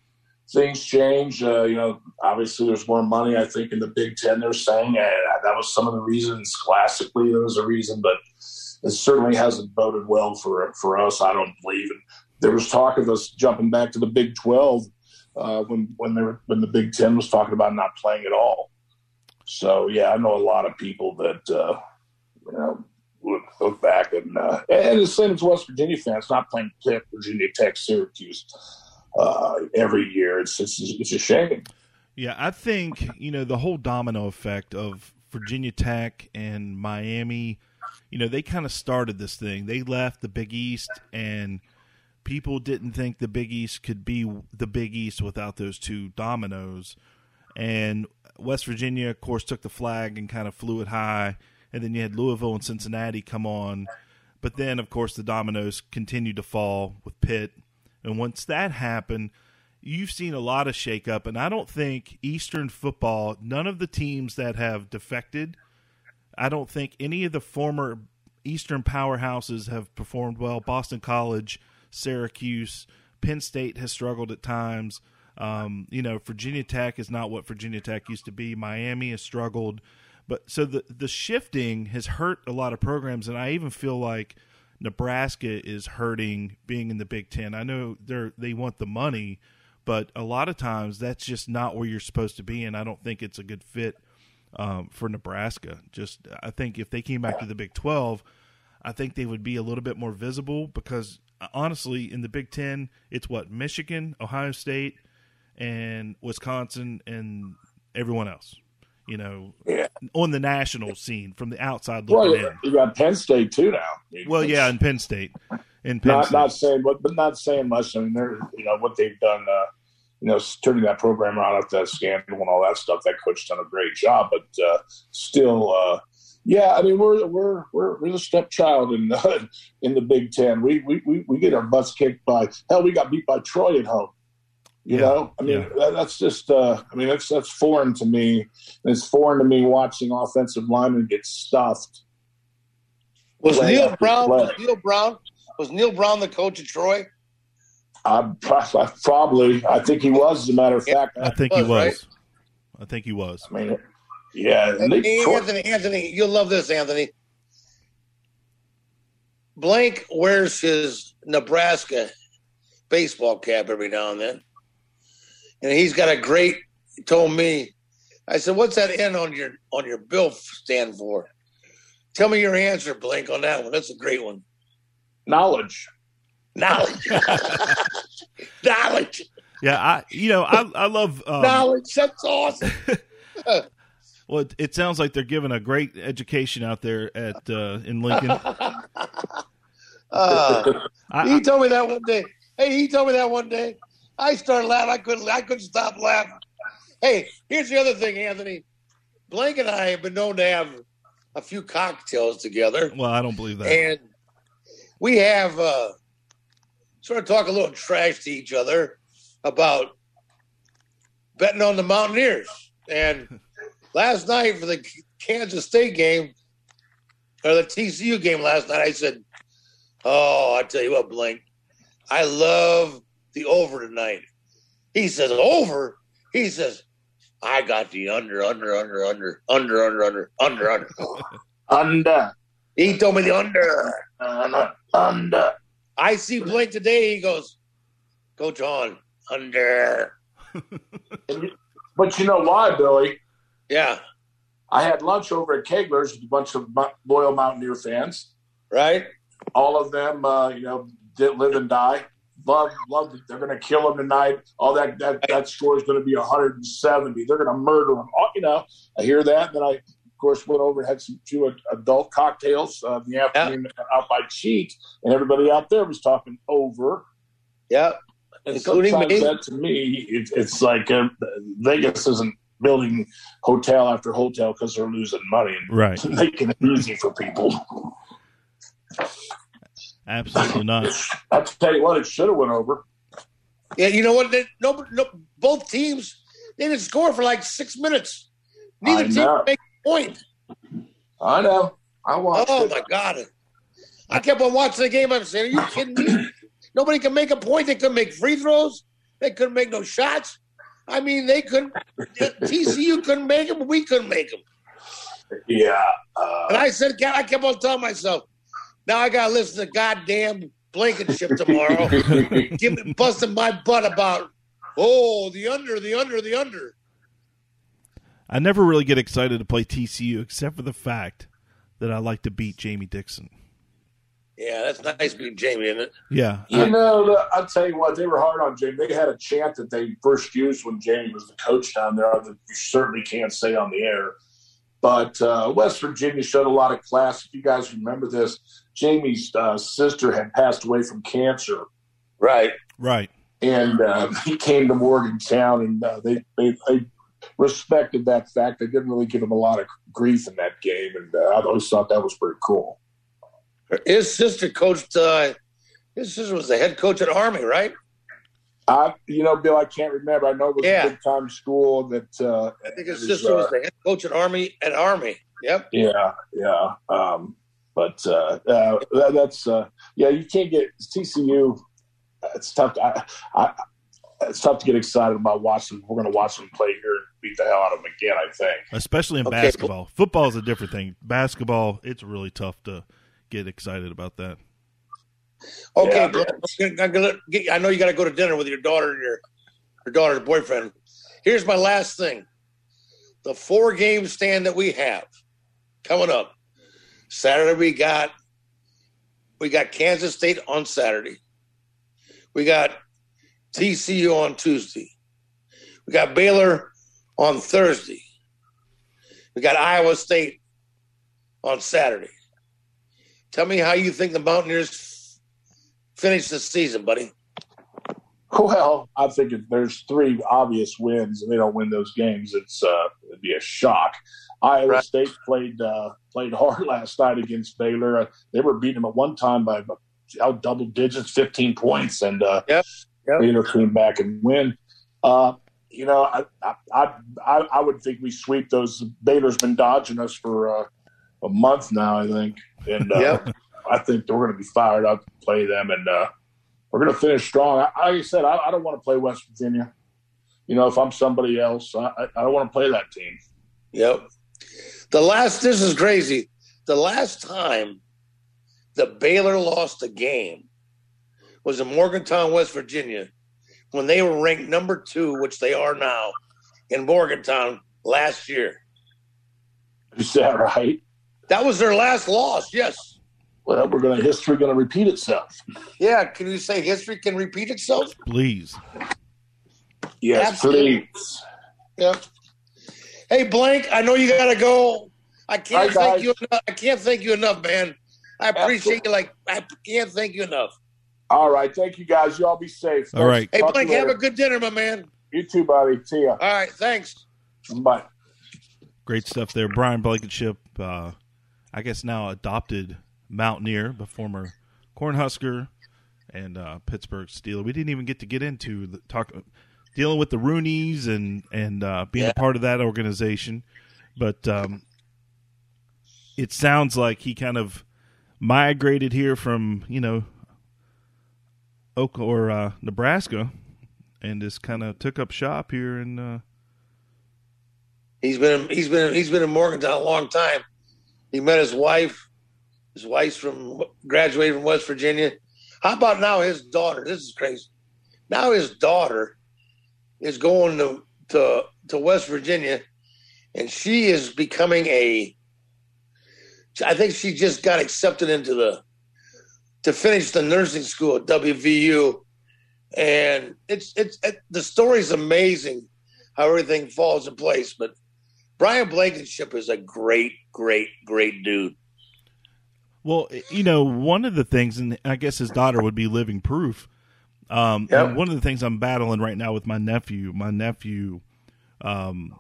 Speaker 8: things change. Uh, you know, obviously there's more money. I think in the Big Ten they're saying uh, that was some of the reasons. Classically, there was a reason, but it certainly hasn't boded well for for us. I don't believe. And there was talk of us jumping back to the Big Twelve uh, when when they were when the Big Ten was talking about not playing at all. So yeah, I know a lot of people that uh, you know look, look back and uh, and the same as West Virginia fans not playing Pitt, Virginia Tech, Syracuse uh, every year. It's, it's it's a shame.
Speaker 2: Yeah, I think you know the whole domino effect of Virginia Tech and Miami. You know, they kind of started this thing. They left the Big East, and people didn't think the Big East could be the Big East without those two dominoes. And West Virginia, of course, took the flag and kind of flew it high. And then you had Louisville and Cincinnati come on. But then, of course, the dominoes continued to fall with Pitt. And once that happened, you've seen a lot of shakeup. And I don't think Eastern football, none of the teams that have defected, I don't think any of the former Eastern powerhouses have performed well. Boston College, Syracuse, Penn State has struggled at times. Um, you know, Virginia Tech is not what Virginia Tech used to be. Miami has struggled, but so the the shifting has hurt a lot of programs, and I even feel like Nebraska is hurting being in the Big Ten. I know they're they want the money, but a lot of times that's just not where you're supposed to be, and I don't think it's a good fit um, for Nebraska. Just I think if they came back to the Big Twelve, I think they would be a little bit more visible because honestly, in the Big Ten, it's what Michigan, Ohio State, and Wisconsin, and everyone else. You know,
Speaker 8: Yeah.
Speaker 2: on the national scene from the outside
Speaker 8: Well,
Speaker 2: looking
Speaker 8: you,
Speaker 2: in.
Speaker 8: you got Penn State too now.
Speaker 2: Well, yeah, in Penn State, in Penn
Speaker 8: not
Speaker 2: State.
Speaker 8: not saying but but not saying much. I mean, they're you know what they've done. Uh, you know, turning that program around after that scandal and all that stuff. That coach done a great job, but uh, still, uh, yeah. I mean, we're we're we're we're the stepchild in the *laughs* in the Big Ten. We, we we we get our butts kicked by hell. We got beat by Troy at home. You
Speaker 2: Yeah,
Speaker 8: know, I mean,
Speaker 2: yeah.
Speaker 8: that, that's just. Uh, I mean, that's that's foreign to me. It's foreign to me watching offensive linemen get stuffed.
Speaker 3: Was
Speaker 8: Neal
Speaker 3: Brown? Was Neal Brown? Was Neal Brown the coach of Troy?
Speaker 8: I probably, I think he was. As a matter of fact,
Speaker 2: I think he
Speaker 3: was,
Speaker 2: was.
Speaker 3: right?
Speaker 2: I think he was.
Speaker 8: I mean, yeah. and they-
Speaker 3: Hey, Anthony, Anthony, you'll love this, Anthony. Blank wears his Nebraska baseball cap every now and then, and he's got a great. Told me, I said, "What's that N on your on your bill stand for?" Tell me your answer, Blink, on that one. That's a great one.
Speaker 8: knowledge.
Speaker 3: Knowledge, *laughs* knowledge,
Speaker 2: Yeah, I you know I I love um,
Speaker 3: knowledge. That's awesome. *laughs*
Speaker 2: Well, it, it sounds like they're giving a great education out there at uh, in Lincoln. *laughs*
Speaker 3: Uh,
Speaker 2: I,
Speaker 3: he told me that one day. Hey, he told me that one day. I started laughing. I couldn't. I couldn't stop laughing. Hey, here's the other thing, Anthony. Blank and I have been known to have a few cocktails together,
Speaker 2: well, I don't believe that.
Speaker 3: and we have uh, sort of talk a little trash to each other about betting on the Mountaineers. And *laughs* last night for the Kansas State game or the TCU game last night, I said, "Oh, I tell you what, Blink, I love the over tonight." He says, "Over." He says, "I got the under, under, under, under, under, under, under, under, under."
Speaker 8: Under,
Speaker 3: He told me the under.
Speaker 8: under, under.
Speaker 3: I see Blink today. He goes, Coach on under. *laughs*
Speaker 8: But you know why, Billy?
Speaker 3: Yeah,
Speaker 8: I had lunch over at Kegler's with a bunch of loyal Mountaineer fans.
Speaker 3: right.
Speaker 8: All of them, uh, you know, did live and die. Love, love. it. They're going to kill him tonight. All that that that score is going to be 170. They're going to murder him. Oh, you know, I hear that. Then I, of course, went over and had some few adult cocktails uh, in the afternoon out by Cheat, and everybody out there was talking over.
Speaker 3: Yeah,
Speaker 8: And
Speaker 3: Including
Speaker 8: sometimes
Speaker 3: me.
Speaker 8: that to me, it, it's like uh, Vegas isn't building hotel after hotel because they're losing money and
Speaker 2: Right. *laughs*
Speaker 8: making it easy for people.
Speaker 2: Absolutely not. *laughs*
Speaker 8: I'll tell you what, it should have went over.
Speaker 3: yeah. You know what? They, no, no, both teams they didn't score for like six minutes. Neither
Speaker 8: I
Speaker 3: team
Speaker 8: know.
Speaker 3: make a point.
Speaker 8: I know. I watched
Speaker 3: Oh
Speaker 8: it.
Speaker 3: my god! I kept on watching the game. I'm saying, "Are you kidding me? Nobody can make a point. They couldn't make free throws. They couldn't make no shots. I mean, they couldn't. TCU couldn't make them. We couldn't make them."
Speaker 8: Yeah. Uh,
Speaker 3: And I said, I kept on telling myself, now I got to listen to goddamn Blankenship tomorrow, *laughs* give me busting my butt about Oh, the under, the under, the under.
Speaker 2: I never really get excited to play TCU except for the fact that I like to beat Jamie Dixon.
Speaker 3: Yeah, that's nice being Jamie, isn't it?
Speaker 2: Yeah,
Speaker 8: You
Speaker 2: I-
Speaker 8: know, the- I'll tell you what, they were hard on Jamie. They had a chant that they first used when Jamie was the coach down there that you certainly can't say on the air. But uh, West Virginia showed a lot of class. If you guys remember this, Jamie's uh, sister had passed away from cancer,
Speaker 3: Right.
Speaker 2: right.
Speaker 8: and uh, he came to Morgantown, and uh, they, they they respected that fact. They didn't really give him a lot of grief in that game, and uh, I always thought that was pretty cool.
Speaker 3: His sister coached. Uh, his sister was the head coach at Army, right?
Speaker 8: I, you know, Bill, I can't remember. I know it was
Speaker 3: Yeah.
Speaker 8: a big time school that. Uh,
Speaker 3: I think his
Speaker 8: it was,
Speaker 3: sister was
Speaker 8: uh,
Speaker 3: the head coach at Army at Army. Yep.
Speaker 8: Yeah, yeah. Um, but uh, uh, that, that's uh, yeah. You can't get TCU. It's tough. To, I, I, it's tough to get excited about watching. We're going to watch them play here and beat the hell out of them again. I think.
Speaker 2: Especially in
Speaker 3: Okay.
Speaker 2: basketball. Football is a different thing. Basketball, it's really tough to get excited about that.
Speaker 3: Okay,
Speaker 8: Yeah.
Speaker 3: I'm gonna get- I know you got to go to dinner with your daughter and your your daughter's boyfriend. Here's my last thing: the four game stand that we have coming up. Saturday we got we got Kansas State on Saturday. We got TCU on Tuesday. We got Baylor on Thursday. We got Iowa State on Saturday. Tell me how you think the Mountaineers finish the season, buddy.
Speaker 8: Well, I think if there's three obvious wins and they don't win those games, it's uh, it'd be a shock. Iowa
Speaker 3: Right.
Speaker 8: State played uh, played hard *laughs* last night against Baylor. Uh, they were beating them at one time by out double digits, fifteen points, and uh,
Speaker 3: Yep. Yep.
Speaker 8: Baylor came back and win. Uh, you know, I, I I I I would think we sweep those. Baylor's been dodging us for uh, a month now, I think, and uh,
Speaker 3: Yep.
Speaker 8: I think that we're going to be fired up to play them, and uh, we're going to finish strong. I, like I said, I, I don't want to play West Virginia. You know, if I'm somebody else, I, I I don't want to play that team.
Speaker 3: Yep. The last, this is crazy. The last time the Baylor lost a game was in Morgantown, West Virginia, when they were ranked number two, which they are now, in Morgantown last year.
Speaker 8: Is that right?
Speaker 3: That was their last loss. Yes.
Speaker 8: Well, we're going to history going to repeat itself.
Speaker 3: Yeah. Can you say history can repeat itself?
Speaker 2: Please.
Speaker 8: Yes,
Speaker 3: Absolutely.
Speaker 8: please.
Speaker 3: Yeah. Hey, Blank, I know you gotta go. I can't
Speaker 8: Hi,
Speaker 3: thank
Speaker 8: guys.
Speaker 3: you enough. I can't thank you enough, man. I appreciate you like I can't thank you enough.
Speaker 8: All right, thank you guys. You all be safe.
Speaker 2: All right.
Speaker 3: Hey,
Speaker 8: Talk
Speaker 3: Blank, have a good dinner, my man.
Speaker 8: You too, buddy. See ya.
Speaker 3: All right, thanks.
Speaker 8: Bye.
Speaker 2: Great stuff there. Brian Blankenship, uh, I guess now adopted Mountaineer, the former Cornhusker and uh, Pittsburgh Steeler. We didn't even get to get into the talk dealing with the Rooneys and and uh, being
Speaker 3: Yeah.
Speaker 2: a part of that organization, but um, it sounds like he kind of migrated here from you know Oak or uh, Nebraska and just kind of took up shop here in uh,
Speaker 3: He's been he's been he's been in Morgantown a long time. He met his wife. His wife's from graduated from West Virginia. How about now his daughter? This is crazy. Now his daughter is going to to to West Virginia, and she is becoming a. I think she just got accepted into the to finish the nursing school at WVU, and it's it's it, the story's amazing how everything falls in place. But Brian Blankenship is a great, great, great dude.
Speaker 2: Well, you know, one of the things, and I guess his daughter would be living proof. Um,
Speaker 3: Yep.
Speaker 2: one of the things I'm battling right now with my nephew, my nephew, um,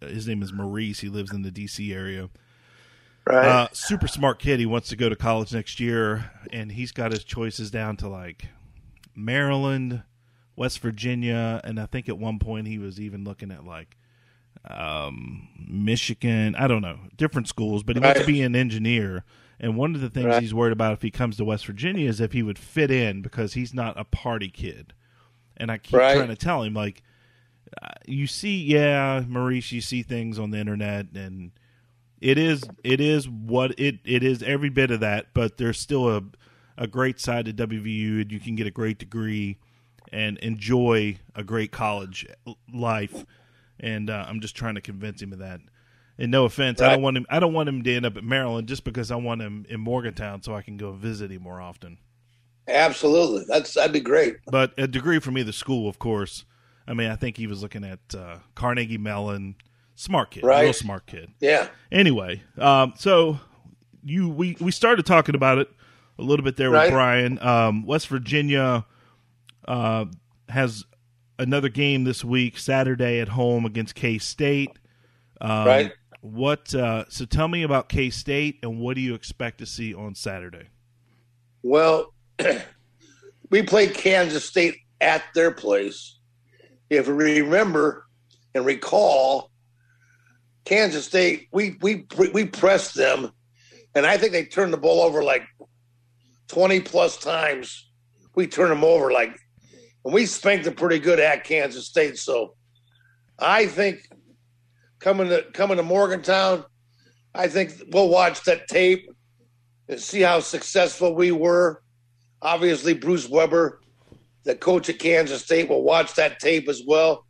Speaker 2: his name is Maurice. He lives in the D.C. area.
Speaker 3: Right.
Speaker 2: Uh, super smart kid. He wants to go to college next year, and he's got his choices down to like Maryland, West Virginia, and I think at one point he was even looking at like um, Michigan. I don't know, different schools, but he wants to be an engineer. And one of the things
Speaker 3: Right.
Speaker 2: he's worried about if he comes to West Virginia is if he would fit in because he's not a party kid. And I keep
Speaker 3: Right.
Speaker 2: trying to tell him like, uh, you see, yeah, Maurice, you see things on the internet, and it is it is what it it is every bit of that. But there's still a a great side to WVU, and you can get a great degree. and enjoy a great college life. And uh, I'm just trying to convince him of that. And no offense, I don't want him. I don't want him to end up at Maryland just because I want him in Morgantown so I can go visit him more often.
Speaker 3: Absolutely, that's that'd be great.
Speaker 2: But a degree from either school, of course. I mean, I think he was looking at uh, Carnegie Mellon. Smart kid, real smart kid.
Speaker 3: Yeah,
Speaker 2: Anyway, um, so you we we started talking about it a little bit there with Brian. Um, West Virginia uh, has another game this week, Saturday at home against K State. Um,
Speaker 3: Right.
Speaker 2: What? Uh, so tell me about K State and what do you expect to see on Saturday?
Speaker 3: Well, *clears throat* we played Kansas State at their place. If we remember and recall, Kansas State, we we we pressed them, and I think they turned the ball over like twenty plus times. We turned them over like, and we spanked them pretty good at Kansas State. So, I think coming to coming to Morgantown, I think we'll watch that tape and see how successful we were. Obviously, Bruce Weber, the coach at Kansas State, will watch that tape as well.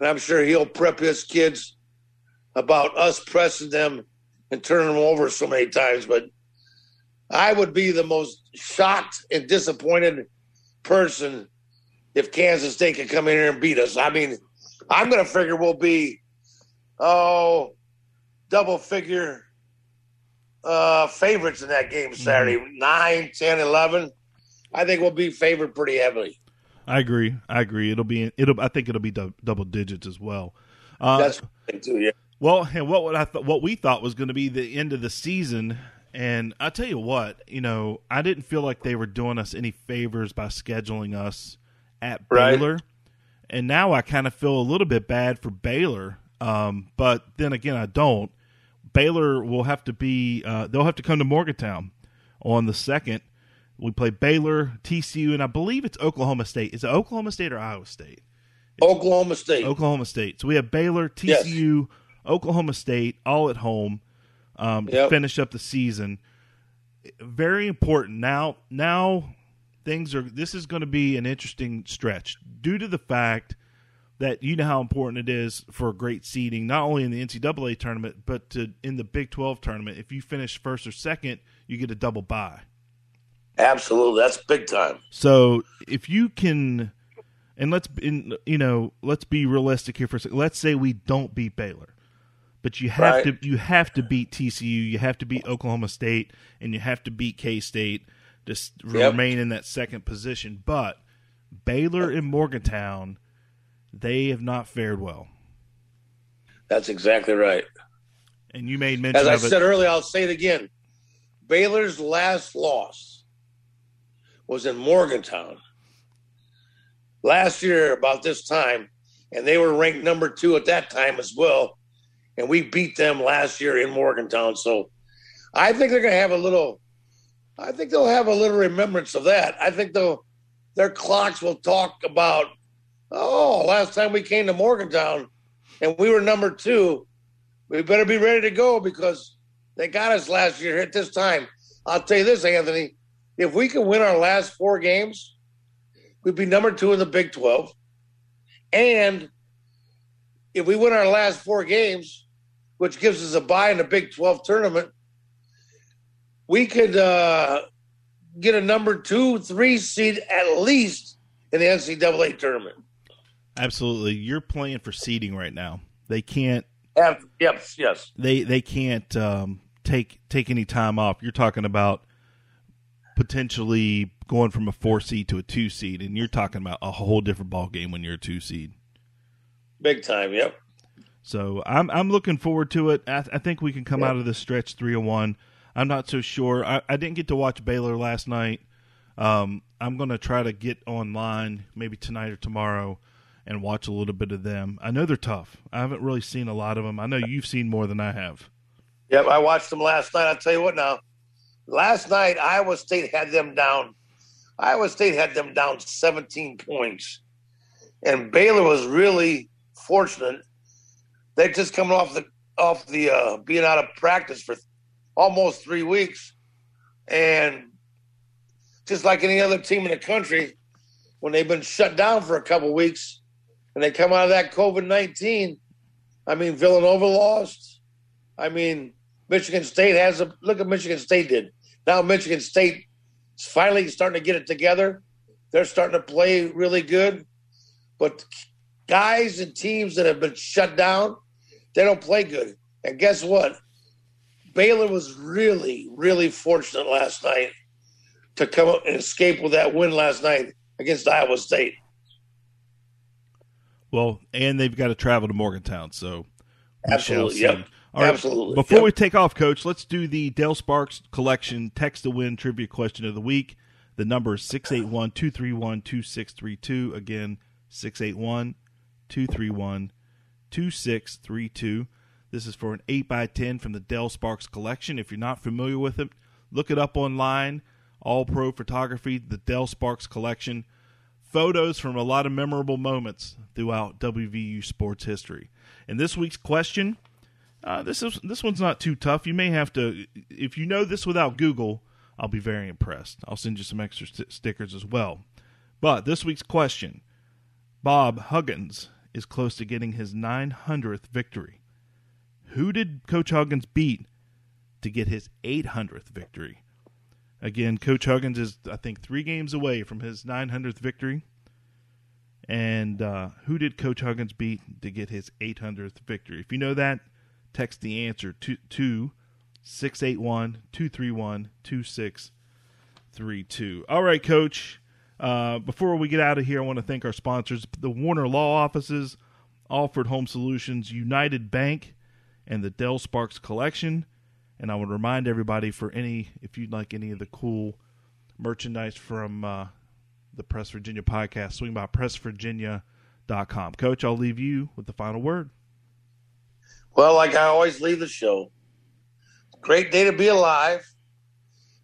Speaker 3: And I'm sure he'll prep his kids about us pressing them and turning them over so many times. But I would be the most shocked and disappointed person if Kansas State could come in here and beat us. I mean, I'm going to figure we'll be, oh, double figure uh, favorites in that game Saturday. Nine, ten, eleven. I think we'll be favored pretty heavily.
Speaker 2: I agree. I agree. It'll be it'll. I think it'll be dou- double digits as well. Uh,
Speaker 3: That's what too, yeah.
Speaker 2: Well, and what would I th- what we thought was going to be the end of the season, and I tell you what, you know, I didn't feel like they were doing us any favors by scheduling us at
Speaker 3: Right.
Speaker 2: Baylor, and now I kind of feel a little bit bad for Baylor. Um, but then again, I don't. Baylor will have to be. Uh, they'll have to come to Morgantown on the second. We play Baylor, TCU, and I believe it's Oklahoma State. Is it Oklahoma State or Iowa State?
Speaker 3: Oklahoma State.
Speaker 2: Oklahoma State. So we have Baylor,
Speaker 3: Yes.
Speaker 2: TCU, Oklahoma State, all at home um, to finish up the season. Very important. Now, now things are. This is going to be an interesting stretch due to the fact that you know how important it is for a great seeding, not only in the NCAA tournament but to, in the Big Twelve tournament. If you finish first or second, you get a double bye.
Speaker 3: Absolutely. That's big time.
Speaker 2: So if you can, and let's in you know let's be realistic here for a second. Let's say we don't beat Baylor, but you have
Speaker 3: Right.
Speaker 2: to you have to beat TCU, you have to beat Oklahoma State, and you have to beat K State to
Speaker 3: Yep.
Speaker 2: remain in that second position. But Baylor and Morgantown, they have not fared well,
Speaker 3: That's exactly right.
Speaker 2: and you made mention
Speaker 3: As I said earlier, I'll say it again. Baylor's last loss was in Morgantown last year about this time, and they were ranked number two at that time as well. And we beat them last year in Morgantown. So I think they're going to have a little. I think they'll have a little remembrance of that. I think they'll their clocks will talk about. Oh, last time we came to Morgantown, and we were number two. We better be ready to go because they got us last year at this time. I'll tell you this, Anthony. If we can win our last four games, we'd be number two in the Big 12. And if we win our last four games, which gives us a bye in the Big 12 tournament, we could uh, get a number two, three seed at least in the NCAA tournament.
Speaker 2: Absolutely, you're playing for seeding right now. They can't
Speaker 3: yep, yes.
Speaker 2: they they can't um, take take any time off. You're talking about potentially going from a four seed to a two seed, and you're talking about a whole different ball game when you're a two seed.
Speaker 3: Big time, yep.
Speaker 2: So I'm I'm looking forward to it. I, I think we can come
Speaker 3: Yeah.
Speaker 2: out of this stretch three and one. I'm not so sure. I, I didn't get to watch Baylor last night. Um, I'm going to try to get online maybe tonight or tomorrow and watch a little bit of them. I know they're tough. I haven't really seen a lot of them. I know you've seen more than I have.
Speaker 3: Yep, I watched them last night. I'll tell you what now. Last night, Iowa State had them down. Iowa State had them down 17 points. And Baylor was really fortunate. They're just coming off the off the uh, being out of practice for almost three weeks. And just like any other team in the country, when they've been shut down for a couple weeks and they come out of that COVID 19. I mean, Villanova lost. I mean, Michigan State has a look at Michigan State did. Now Michigan State is finally starting to get it together. They're starting to play really good. But guys and teams that have been shut down, they don't play good. And guess what? Baylor was really, really fortunate last night to come up and escape with that win last night against Iowa State.
Speaker 2: Well, and they've got to travel to Morgantown, so
Speaker 3: Absolutely, yep.
Speaker 2: All right,
Speaker 3: Absolutely,
Speaker 2: Before
Speaker 3: yep.
Speaker 2: we take off, Coach, let's do the Dale Sparks collection text to win trivia question of the week. The number is 681 231 2632. Again, 681 231 2632. This is for an 8x10 from the Dale Sparks collection. If you're not familiar with it, look it up online. All Pro Photography, the Dale Sparks collection. Photos from a lot of memorable moments throughout WVU sports history. And this week's question uh, this is this one's not too tough. You may have to, if you know this without Google, I'll be very impressed. I'll send you some extra st- stickers as well. But this week's question: Bob Huggins is close to getting his 900th victory. Who did Coach Huggins beat to get his 800th victory? Again, Coach Huggins is I think three games away from his 900th victory. And uh, who did Coach Huggins beat to get his 800th victory? If you know that, text the answer to, to 681 231 2632. All right, Coach. Uh, before we get out of here, I want to thank our sponsors the Warner Law Offices, Alford Home Solutions, United Bank, and the Dale Sparks Collection. And I would remind everybody for any, if you'd like any of the cool merchandise from uh, the Press Virginia podcast, swing by pressvirginia.com. Coach, I'll leave you with the final word.
Speaker 3: Well, like I always leave the show, great day to be alive.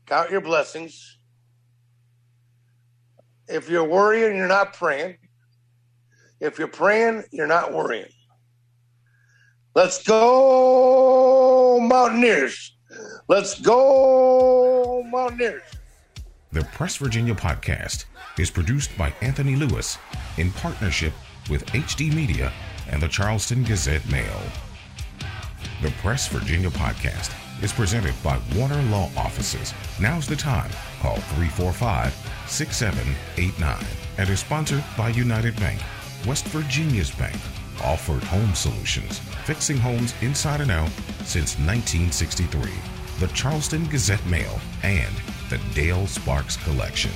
Speaker 3: Count your blessings. If you're worrying, you're not praying. If you're praying, you're not worrying. Let's go, Mountaineers. Let's go, Mountaineers.
Speaker 9: The Press Virginia podcast is produced by Anthony Lewis in partnership with HD Media and the Charleston Gazette Mail. The Press Virginia podcast is presented by Warner Law Offices. Now's the time. Call 345 6789 and is sponsored by United Bank, West Virginia's bank, Alford Home Solutions, fixing homes inside and out since 1963, the Charleston Gazette Mail, and the Dale Sparks Collection.